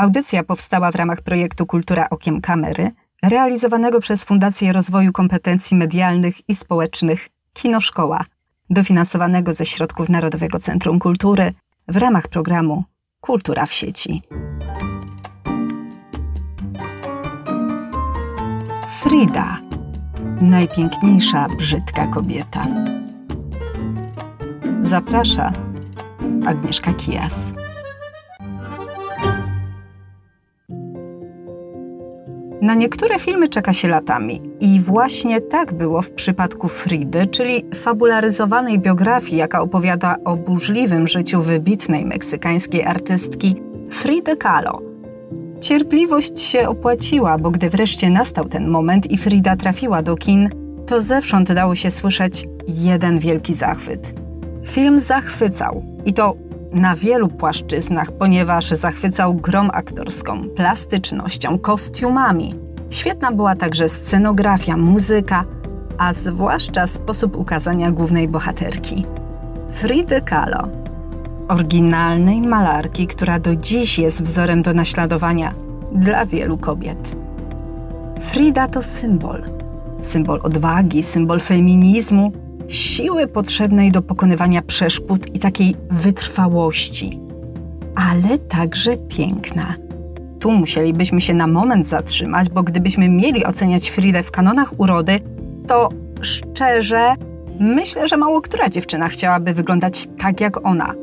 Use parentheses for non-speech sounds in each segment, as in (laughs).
Audycja powstała w ramach projektu Kultura Okiem Kamery, realizowanego przez Fundację Rozwoju Kompetencji Medialnych i Społecznych Kino Szkoła, dofinansowanego ze środków Narodowego Centrum Kultury w ramach programu Kultura w sieci. Frida, najpiękniejsza brzydka kobieta. Zaprasza Agnieszka Kijas. Na niektóre filmy czeka się latami. I właśnie tak było w przypadku Fridy, czyli fabularyzowanej biografii, jaka opowiada o burzliwym życiu wybitnej meksykańskiej artystki Fridy Kahlo. Cierpliwość się opłaciła, bo gdy wreszcie nastał ten moment i Frida trafiła do kin, to zewsząd dało się słyszeć jeden wielki zachwyt. Film zachwycał i to na wielu płaszczyznach, ponieważ zachwycał grom aktorską, plastycznością, kostiumami. Świetna była także scenografia, muzyka, a zwłaszcza sposób ukazania głównej bohaterki. Fridy Kahlo, oryginalnej malarki, która do dziś jest wzorem do naśladowania dla wielu kobiet. Frida to symbol. Symbol odwagi, symbol feminizmu, siły potrzebnej do pokonywania przeszkód i takiej wytrwałości, ale także piękna. Tu musielibyśmy się na moment zatrzymać, bo gdybyśmy mieli oceniać Fridę w kanonach urody, to szczerze myślę, że mało która dziewczyna chciałaby wyglądać tak jak ona.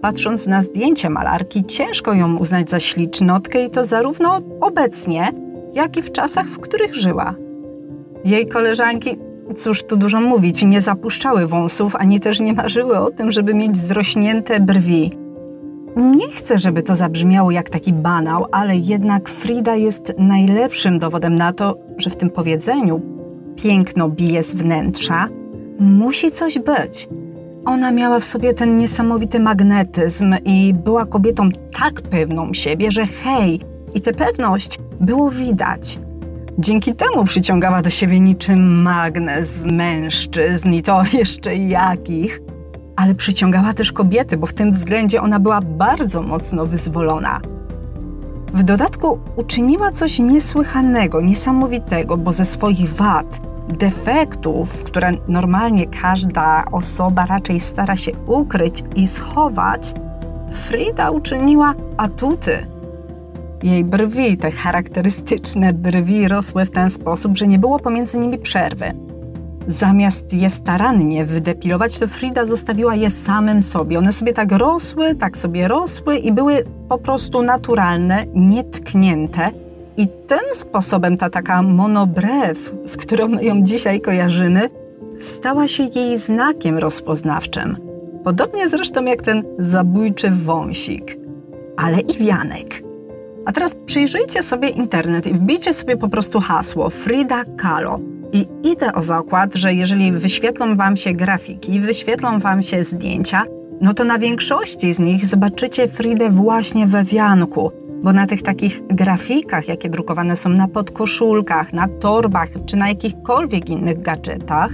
Patrząc na zdjęcia malarki, ciężko ją uznać za ślicznotkę i to zarówno obecnie, jak i w czasach, w których żyła. Jej koleżanki Cóż tu dużo mówić, nie zapuszczały wąsów, ani też nie marzyły o tym, żeby mieć zrośnięte brwi. Nie chcę, żeby to zabrzmiało jak taki banał, ale jednak Frida jest najlepszym dowodem na to, że w tym powiedzeniu piękno bije z wnętrza, musi coś być. Ona miała w sobie ten niesamowity magnetyzm i była kobietą tak pewną siebie, że hej, i tę pewność było widać. Dzięki temu przyciągała do siebie niczym magnes mężczyzn i to (laughs) jeszcze jakich. Ale przyciągała też kobiety, bo w tym względzie ona była bardzo mocno wyzwolona. W dodatku uczyniła coś niesłychanego, niesamowitego, bo ze swoich wad, defektów, które normalnie każda osoba raczej stara się ukryć i schować, Frida uczyniła atuty jej brwi, te charakterystyczne brwi, rosły w ten sposób, że nie było pomiędzy nimi przerwy. Zamiast je starannie wydepilować, to Frida zostawiła je samym sobie. One sobie tak rosły, tak sobie rosły i były po prostu naturalne, nietknięte. I tym sposobem ta taka monobrew, z którą ją dzisiaj kojarzymy, stała się jej znakiem rozpoznawczym. Podobnie zresztą jak ten zabójczy wąsik. Ale i wianek. A teraz przyjrzyjcie sobie internet i wbijcie sobie po prostu hasło Frida Kahlo. I idę o zakład, że jeżeli wyświetlą Wam się grafiki, wyświetlą Wam się zdjęcia, no to na większości z nich zobaczycie Fridę właśnie we wianku, bo na tych takich grafikach, jakie drukowane są na podkoszulkach, na torbach czy na jakichkolwiek innych gadżetach,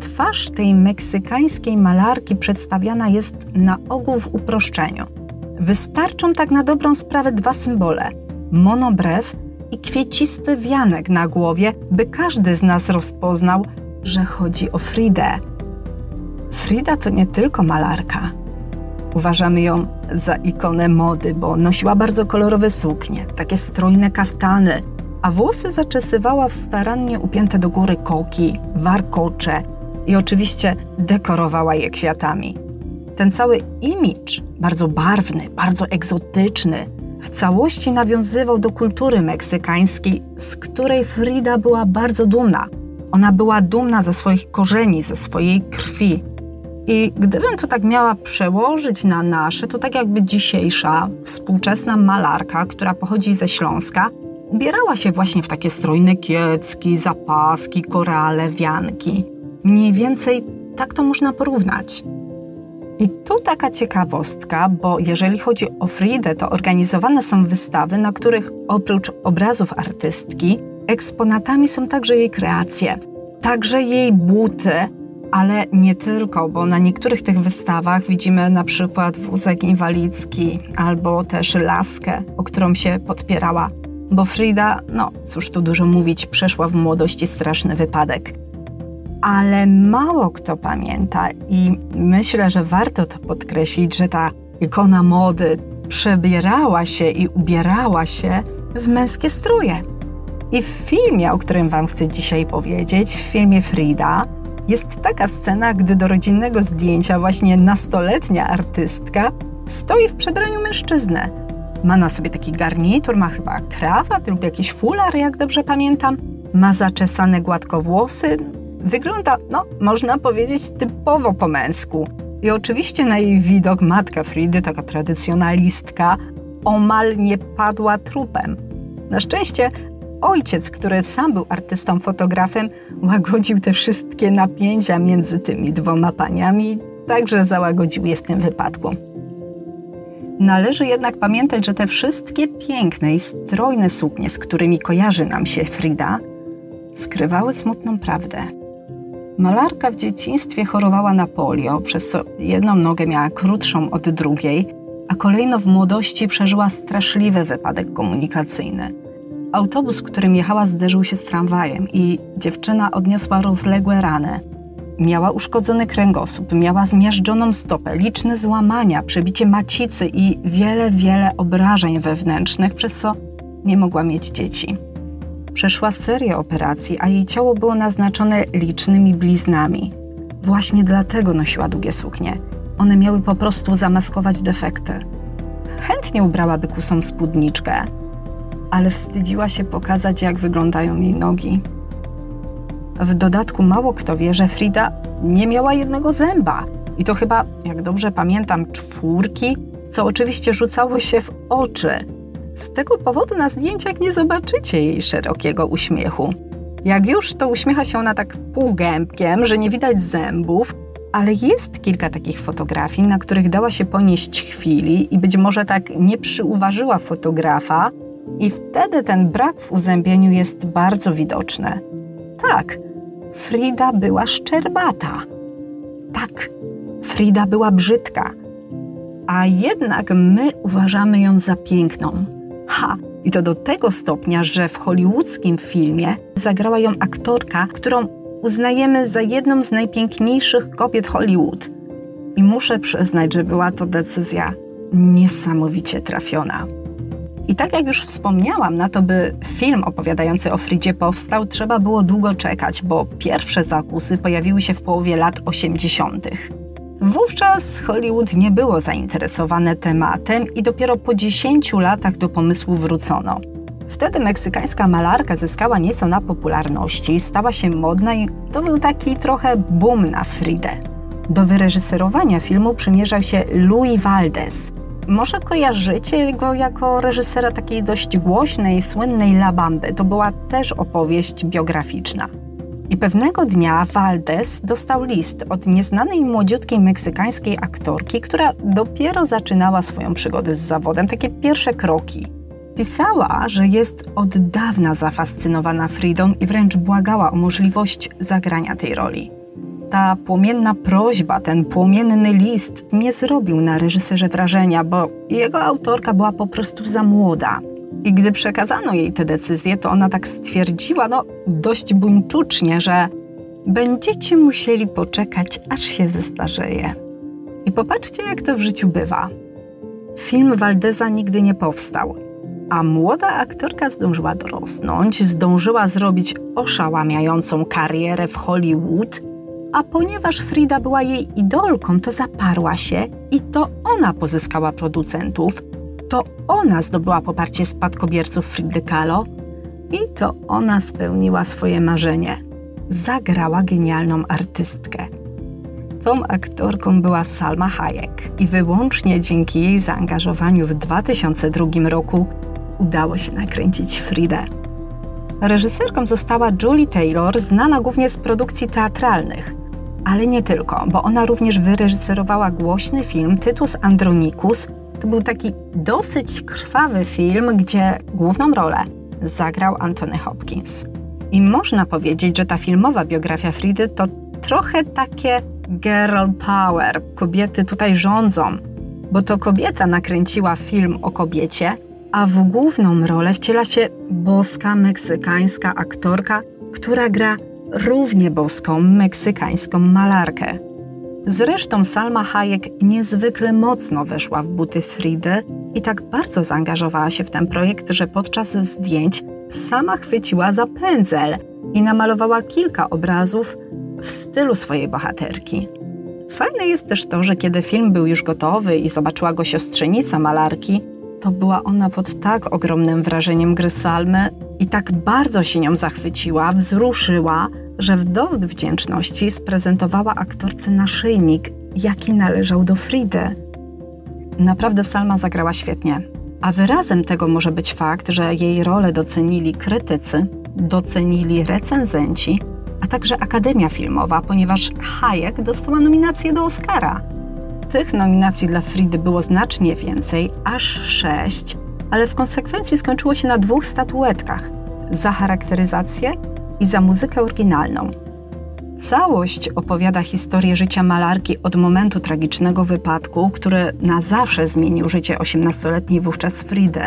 twarz tej meksykańskiej malarki przedstawiana jest na ogół w uproszczeniu. Wystarczą tak na dobrą sprawę dwa symbole: monobrew i kwiecisty wianek na głowie, by każdy z nas rozpoznał, że chodzi o Fridę. Frida to nie tylko malarka. Uważamy ją za ikonę mody, bo nosiła bardzo kolorowe suknie, takie strojne kaftany, a włosy zaczesywała w starannie upięte do góry koki, warkocze i oczywiście dekorowała je kwiatami. Ten cały imidż, bardzo barwny, bardzo egzotyczny, w całości nawiązywał do kultury meksykańskiej, z której Frida była bardzo dumna. Ona była dumna ze swoich korzeni, ze swojej krwi. I gdybym to tak miała przełożyć na nasze, to tak jakby dzisiejsza, współczesna malarka, która pochodzi ze Śląska, ubierała się właśnie w takie strojne kiecki, zapaski, korale, wianki. Mniej więcej tak to można porównać. I tu taka ciekawostka, bo jeżeli chodzi o Fridę, to organizowane są wystawy, na których oprócz obrazów artystki, eksponatami są także jej kreacje, także jej buty, Ale nie tylko, bo na niektórych tych wystawach widzimy na przykład wózek inwalidzki albo też laskę, o którą się podpierała. Bo Frida, no cóż tu dużo mówić, przeszła w młodości straszny wypadek. Ale mało kto pamięta i myślę, że warto to podkreślić, że ta ikona mody przebierała się i ubierała się w męskie stroje. I w filmie, o którym Wam chcę dzisiaj powiedzieć, w filmie Frida, jest taka scena, gdy do rodzinnego zdjęcia właśnie nastoletnia artystka stoi w przebraniu mężczyzny. Ma na sobie taki garnitur, ma chyba krawat lub jakiś fular, jak dobrze pamiętam. Ma zaczesane gładko włosy. Wygląda, no, można powiedzieć, typowo po męsku. I oczywiście na jej widok matka Fridy, taka tradycjonalistka, omal nie padła trupem. Na szczęście ojciec, który sam był artystą fotografem, łagodził te wszystkie napięcia między tymi dwoma paniami, także załagodził je w tym wypadku. Należy jednak pamiętać, że te wszystkie piękne i strojne suknie, z którymi kojarzy nam się Frida, skrywały smutną prawdę. Malarka w dzieciństwie chorowała na polio, przez co jedną nogę miała krótszą od drugiej, a kolejno w młodości przeżyła straszliwy wypadek komunikacyjny. Autobus, którym jechała, zderzył się z tramwajem i dziewczyna odniosła rozległe rany. Miała uszkodzony kręgosłup, miała zmiażdżoną stopę, liczne złamania, przebicie macicy i wiele, wiele obrażeń wewnętrznych, przez co nie mogła mieć dzieci. Przeszła serię operacji, a jej ciało było naznaczone licznymi bliznami. Właśnie dlatego nosiła długie suknie. One miały po prostu zamaskować defekty. Chętnie ubrałaby kusą spódniczkę, ale wstydziła się pokazać, jak wyglądają jej nogi. W dodatku mało kto wie, że Frida nie miała jednego zęba. I to chyba, jak dobrze pamiętam, czwórki, co oczywiście rzucało się w oczy. Z tego powodu na zdjęciach nie zobaczycie jej szerokiego uśmiechu. Jak już, to uśmiecha się ona tak półgębkiem, że nie widać zębów, ale jest kilka takich fotografii, na których dała się ponieść chwili i być może tak nie przyuważyła fotografa, i wtedy ten brak w uzębieniu jest bardzo widoczny. Tak, Frida była szczerbata. Tak, Frida była brzydka. A jednak my uważamy ją za piękną. Ha! I to do tego stopnia, że w hollywoodzkim filmie zagrała ją aktorka, którą uznajemy za jedną z najpiękniejszych kobiet Hollywood. I muszę przyznać, że była to decyzja niesamowicie trafiona. I tak jak już wspomniałam, na to, by film opowiadający o Fridzie powstał, trzeba było długo czekać, bo pierwsze zakusy pojawiły się w połowie lat 80. Wówczas Hollywood nie było zainteresowane tematem i dopiero po 10 latach do pomysłu wrócono. Wtedy meksykańska malarka zyskała nieco na popularności, stała się modna i to był taki trochę boom na Fridę. Do wyreżyserowania filmu przymierzał się Louis Valdez, może kojarzycie go jako reżysera takiej dość głośnej, słynnej La Bamby. To była też opowieść biograficzna. I pewnego dnia Valdez dostał list od nieznanej młodziutkiej meksykańskiej aktorki, która dopiero zaczynała swoją przygodę z zawodem, takie pierwsze kroki. Pisała, że jest od dawna zafascynowana Fridą i wręcz błagała o możliwość zagrania tej roli. Ta płomienna prośba, ten płomienny list nie zrobił na reżyserze wrażenia, bo jego autorka była po prostu za młoda. I gdy przekazano jej tę decyzję, to ona tak stwierdziła, no dość buńczucznie, że będziecie musieli poczekać, aż się zestarzeje. I popatrzcie, jak to w życiu bywa. Film Waldeza nigdy nie powstał, a młoda aktorka zdążyła dorosnąć, zdążyła zrobić oszałamiającą karierę w Hollywood a ponieważ Frida była jej idolką, to zaparła się i to ona pozyskała producentów, to ona zdobyła poparcie spadkobierców Fridy Kahlo i to ona spełniła swoje marzenie. Zagrała genialną artystkę. Tą aktorką była Salma Hayek i wyłącznie dzięki jej zaangażowaniu w 2002 roku udało się nakręcić Fridę. Reżyserką została Julie Taylor, znana głównie z produkcji teatralnych, ale nie tylko, bo ona również wyreżyserowała głośny film Tytus Andronikus. To był taki dosyć krwawy film, gdzie główną rolę zagrał Anthony Hopkins. I można powiedzieć, że ta filmowa biografia Fridy to trochę takie girl power. Kobiety tutaj rządzą, bo to kobieta nakręciła film o kobiecie, a w główną rolę wciela się boska meksykańska aktorka, która gra równie boską meksykańską malarkę. Zresztą Salma Hayek niezwykle mocno weszła w buty Fridy i tak bardzo zaangażowała się w ten projekt, że podczas zdjęć sama chwyciła za pędzel i namalowała kilka obrazów w stylu swojej bohaterki. Fajne jest też to, że kiedy film był już gotowy i zobaczyła go siostrzenica malarki, to była ona pod tak ogromnym wrażeniem gry Salmy i tak bardzo się nią zachwyciła, wzruszyła, że w dowód wdzięczności sprezentowała aktorce naszyjnik, jaki należał do Fridy. Naprawdę Salma zagrała świetnie, a wyrazem tego może być fakt, że jej rolę docenili krytycy, docenili recenzenci, a także Akademia Filmowa, ponieważ Hayek dostała nominację do Oscara. Tych nominacji dla Fridy było znacznie więcej, aż sześć, ale w konsekwencji skończyło się na dwóch statuetkach za charakteryzację i za muzykę oryginalną. Całość opowiada historię życia malarki od momentu tragicznego wypadku, który na zawsze zmienił życie 18-letniej wówczas Fridy.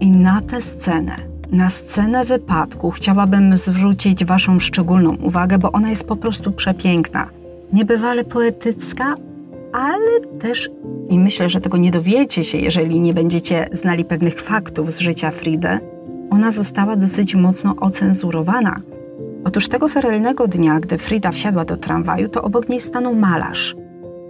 I na tę scenę, na scenę wypadku chciałabym zwrócić Waszą szczególną uwagę, bo ona jest po prostu przepiękna. Niebywale poetycka, ale też, i myślę, że tego nie dowiecie się, jeżeli nie będziecie znali pewnych faktów z życia Fridy, ona została dosyć mocno ocenzurowana. Otóż tego ferelnego dnia, gdy Frida wsiadła do tramwaju, to obok niej stanął malarz.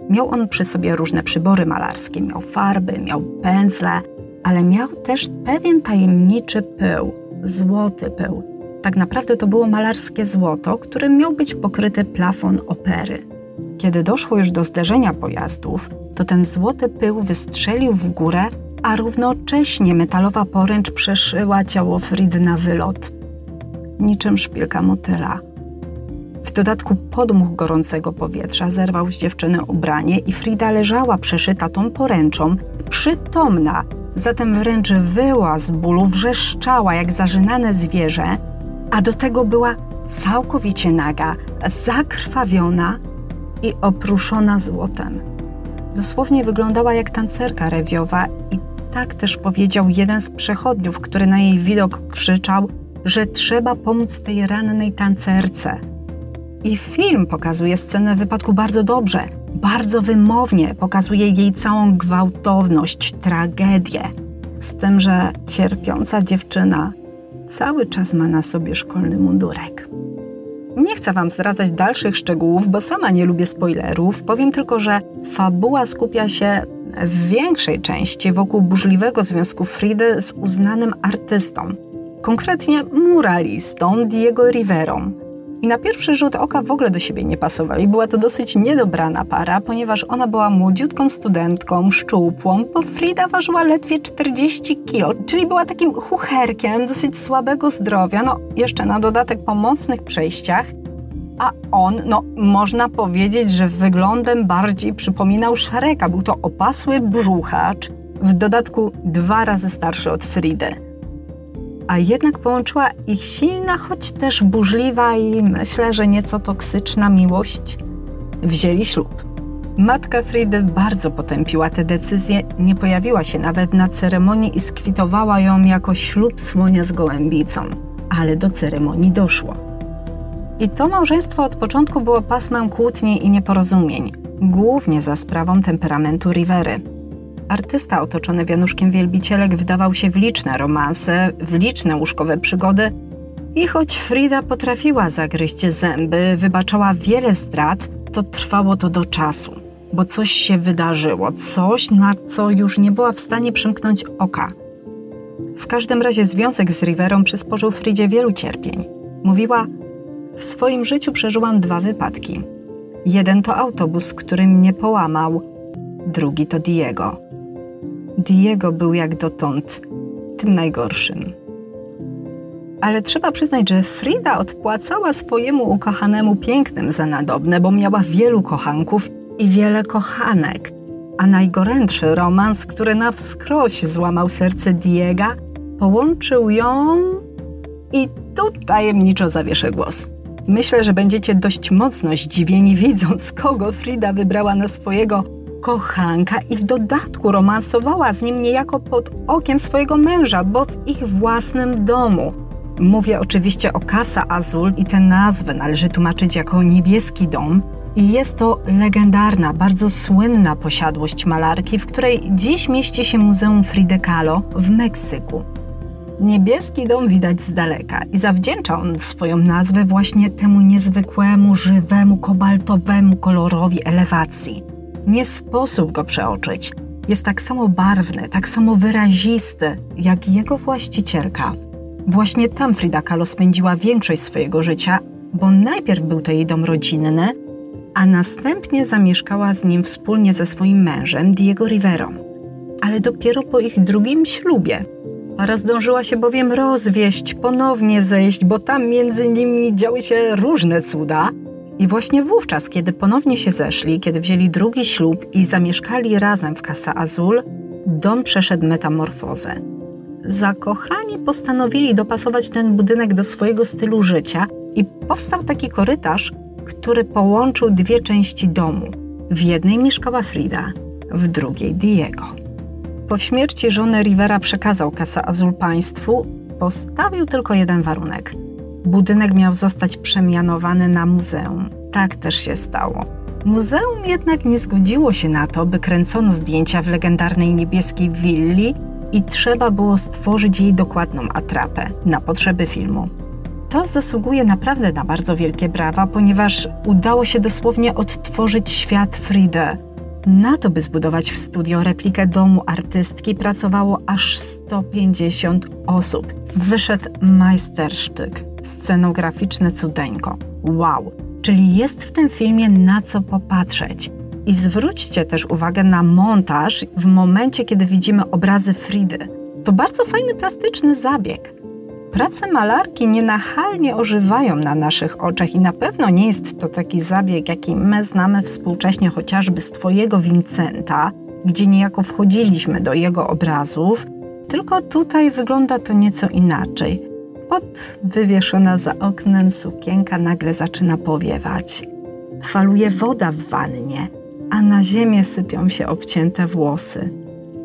Miał on przy sobie różne przybory malarskie, miał farby, miał pędzle, ale miał też pewien tajemniczy pył, złoty pył. Tak naprawdę to było malarskie złoto, którym miał być pokryty plafon opery. Kiedy doszło już do zderzenia pojazdów, to ten złoty pył wystrzelił w górę, a równocześnie metalowa poręcz przeszyła ciało Fridy na wylot, niczym szpilka motyla. W dodatku podmuch gorącego powietrza zerwał z dziewczyny ubranie i Frida leżała przeszyta tą poręczą, przytomna, zatem wręcz wyła z bólu, wrzeszczała jak zażynane zwierzę, a do tego była całkowicie naga, zakrwawiona i opruszona złotem. Dosłownie wyglądała jak tancerka rewiowa i tak też powiedział jeden z przechodniów, który na jej widok krzyczał, że trzeba pomóc tej rannej tancerce. I film pokazuje scenę wypadku bardzo dobrze, bardzo wymownie, pokazuje jej całą gwałtowność, tragedię. Z tym, że cierpiąca dziewczyna cały czas ma na sobie szkolny mundurek. Nie chcę Wam zdradzać dalszych szczegółów, bo sama nie lubię spoilerów. Powiem tylko, że fabuła skupia się w większej części wokół burzliwego związku Fridy z uznanym artystą, konkretnie muralistą Diego Riverą. I na pierwszy rzut oka w ogóle do siebie nie pasowali. Była to dosyć niedobrana para, ponieważ ona była młodziutką studentką, szczupłą, bo Frida ważyła ledwie 40 kilo, czyli była takim chucherkiem dosyć słabego zdrowia, no jeszcze na dodatek po mocnych przejściach. A on, no można powiedzieć, że wyglądem bardziej przypominał Szareka. Był to opasły brzuchacz, w dodatku dwa razy starszy od Fridy a jednak połączyła ich silna, choć też burzliwa i myślę, że nieco toksyczna miłość. Wzięli ślub. Matka Fridy bardzo potępiła tę decyzję, nie pojawiła się nawet na ceremonii i skwitowała ją jako ślub słonia z gołębicą. Ale do ceremonii doszło. I to małżeństwo od początku było pasmem kłótni i nieporozumień, głównie za sprawą temperamentu Rivery. Artysta otoczony wianuszkiem wielbicielek wdawał się w liczne romanse, w liczne łóżkowe przygody i choć Frida potrafiła zagryźć zęby, wybaczała wiele strat, to trwało to do czasu, bo coś się wydarzyło, coś, na co już nie była w stanie przymknąć oka. W każdym razie związek z Riverą przysporzył Fridzie wielu cierpień. Mówiła, w swoim życiu przeżyłam dwa wypadki. Jeden to autobus, który mnie połamał, drugi to Diego. Diego był jak dotąd tym najgorszym. Ale trzeba przyznać, że Frida odpłacała swojemu ukochanemu pięknym za nadobne, bo miała wielu kochanków i wiele kochanek. A najgorętszy romans, który na wskroś złamał serce Diega, połączył ją i tu tajemniczo zawieszę głos. Myślę, że będziecie dość mocno zdziwieni, widząc, kogo Frida wybrała na swojego kochanka i w dodatku romansowała z nim niejako pod okiem swojego męża, bo w ich własnym domu. Mówię oczywiście o Casa Azul i tę nazwę należy tłumaczyć jako niebieski dom. I jest to legendarna, bardzo słynna posiadłość malarki, w której dziś mieści się Muzeum Frida Kahlo w Meksyku. Niebieski dom widać z daleka i zawdzięcza on swoją nazwę właśnie temu niezwykłemu, żywemu, kobaltowemu kolorowi elewacji. Nie sposób go przeoczyć. Jest tak samo barwny, tak samo wyrazisty, jak jego właścicielka. Właśnie tam Frida Kahlo spędziła większość swojego życia, bo najpierw był to jej dom rodzinny, a następnie zamieszkała z nim wspólnie ze swoim mężem Diego Rivero. Ale dopiero po ich drugim ślubie. Para zdążyła się bowiem rozwieść, ponownie zejść, bo tam między nimi działy się różne cuda. I właśnie wówczas, kiedy ponownie się zeszli, kiedy wzięli drugi ślub i zamieszkali razem w Casa Azul, dom przeszedł metamorfozę. Zakochani postanowili dopasować ten budynek do swojego stylu życia i powstał taki korytarz, który połączył dwie części domu. W jednej mieszkała Frida, w drugiej Diego. Po śmierci żony Rivera przekazał Casa Azul państwu, postawił tylko jeden warunek. Budynek miał zostać przemianowany na muzeum. Tak też się stało. Muzeum jednak nie zgodziło się na to, by kręcono zdjęcia w legendarnej niebieskiej willi i trzeba było stworzyć jej dokładną atrapę na potrzeby filmu. To zasługuje naprawdę na bardzo wielkie brawa, ponieważ udało się dosłownie odtworzyć świat Fridę. Na to, by zbudować w studio replikę domu artystki, pracowało aż 150 osób. Wyszedł majstersztyk, scenograficzne cudeńko. Wow! Czyli jest w tym filmie na co popatrzeć. I zwróćcie też uwagę na montaż w momencie, kiedy widzimy obrazy Fridy. To bardzo fajny plastyczny zabieg. Prace malarki nienachalnie ożywają na naszych oczach i na pewno nie jest to taki zabieg, jaki my znamy współcześnie chociażby z Twojego Vincenta, gdzie niejako wchodziliśmy do jego obrazów, tylko tutaj wygląda to nieco inaczej. Od wywieszona za oknem sukienka nagle zaczyna powiewać. Faluje woda w wannie, a na ziemię sypią się obcięte włosy.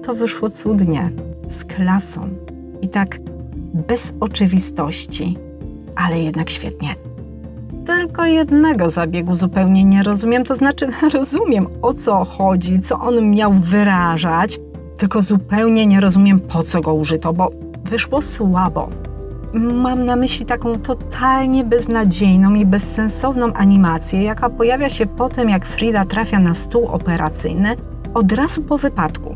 To wyszło cudnie, z klasą i tak bez oczywistości, ale jednak świetnie. Tylko jednego zabiegu zupełnie nie rozumiem, to znaczy (laughs) rozumiem o co chodzi, co on miał wyrażać, tylko zupełnie nie rozumiem po co go użyto, bo wyszło słabo. Mam na myśli taką totalnie beznadziejną i bezsensowną animację, jaka pojawia się po tym, jak Frida trafia na stół operacyjny od razu po wypadku.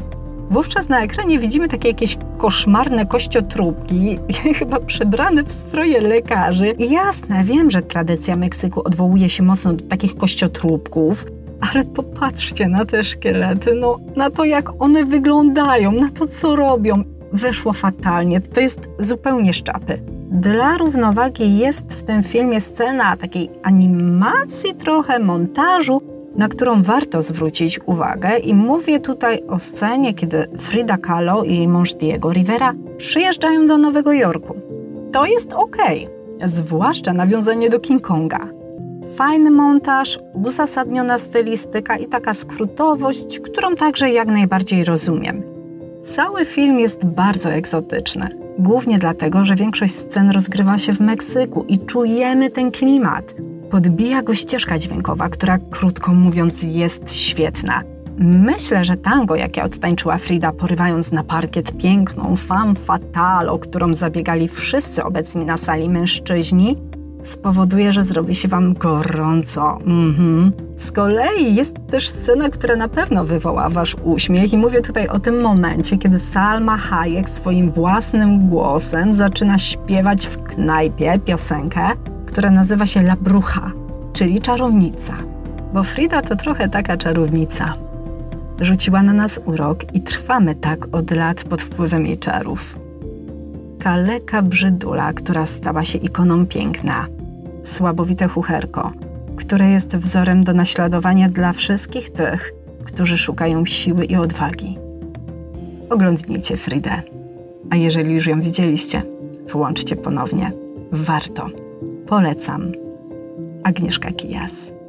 Wówczas na ekranie widzimy takie jakieś koszmarne kościotróbki, (laughs) chyba przebrane w stroje lekarzy. I jasne, wiem, że tradycja Meksyku odwołuje się mocno do takich kościotróbków, ale popatrzcie na te szkielety, no na to jak one wyglądają, na to co robią. Weszło fatalnie, to jest zupełnie szczapy. Dla równowagi jest w tym filmie scena takiej animacji, trochę montażu, na którą warto zwrócić uwagę i mówię tutaj o scenie, kiedy Frida Kahlo i jej mąż Diego Rivera przyjeżdżają do Nowego Jorku. To jest ok, zwłaszcza nawiązanie do King Konga. Fajny montaż, uzasadniona stylistyka i taka skrótowość, którą także jak najbardziej rozumiem. Cały film jest bardzo egzotyczny, głównie dlatego, że większość scen rozgrywa się w Meksyku i czujemy ten klimat podbija go ścieżka dźwiękowa, która krótko mówiąc jest świetna. Myślę, że tango, jakie odtańczyła Frida, porywając na parkiet piękną femme fatale, o którą zabiegali wszyscy obecni na sali mężczyźni, spowoduje, że zrobi się Wam gorąco. Mhm. Z kolei jest też scena, która na pewno wywoła Wasz uśmiech i mówię tutaj o tym momencie, kiedy Salma Hayek swoim własnym głosem zaczyna śpiewać w knajpie piosenkę, która nazywa się La Brucha, czyli czarownica. Bo Frida to trochę taka czarownica. Rzuciła na nas urok i trwamy tak od lat pod wpływem jej czarów. Kaleka brzydula, która stała się ikoną piękna. Słabowite chucherko, które jest wzorem do naśladowania dla wszystkich tych, którzy szukają siły i odwagi. Oglądnijcie Fridę. A jeżeli już ją widzieliście, włączcie ponownie. Warto. Polecam. Agnieszka Kijas.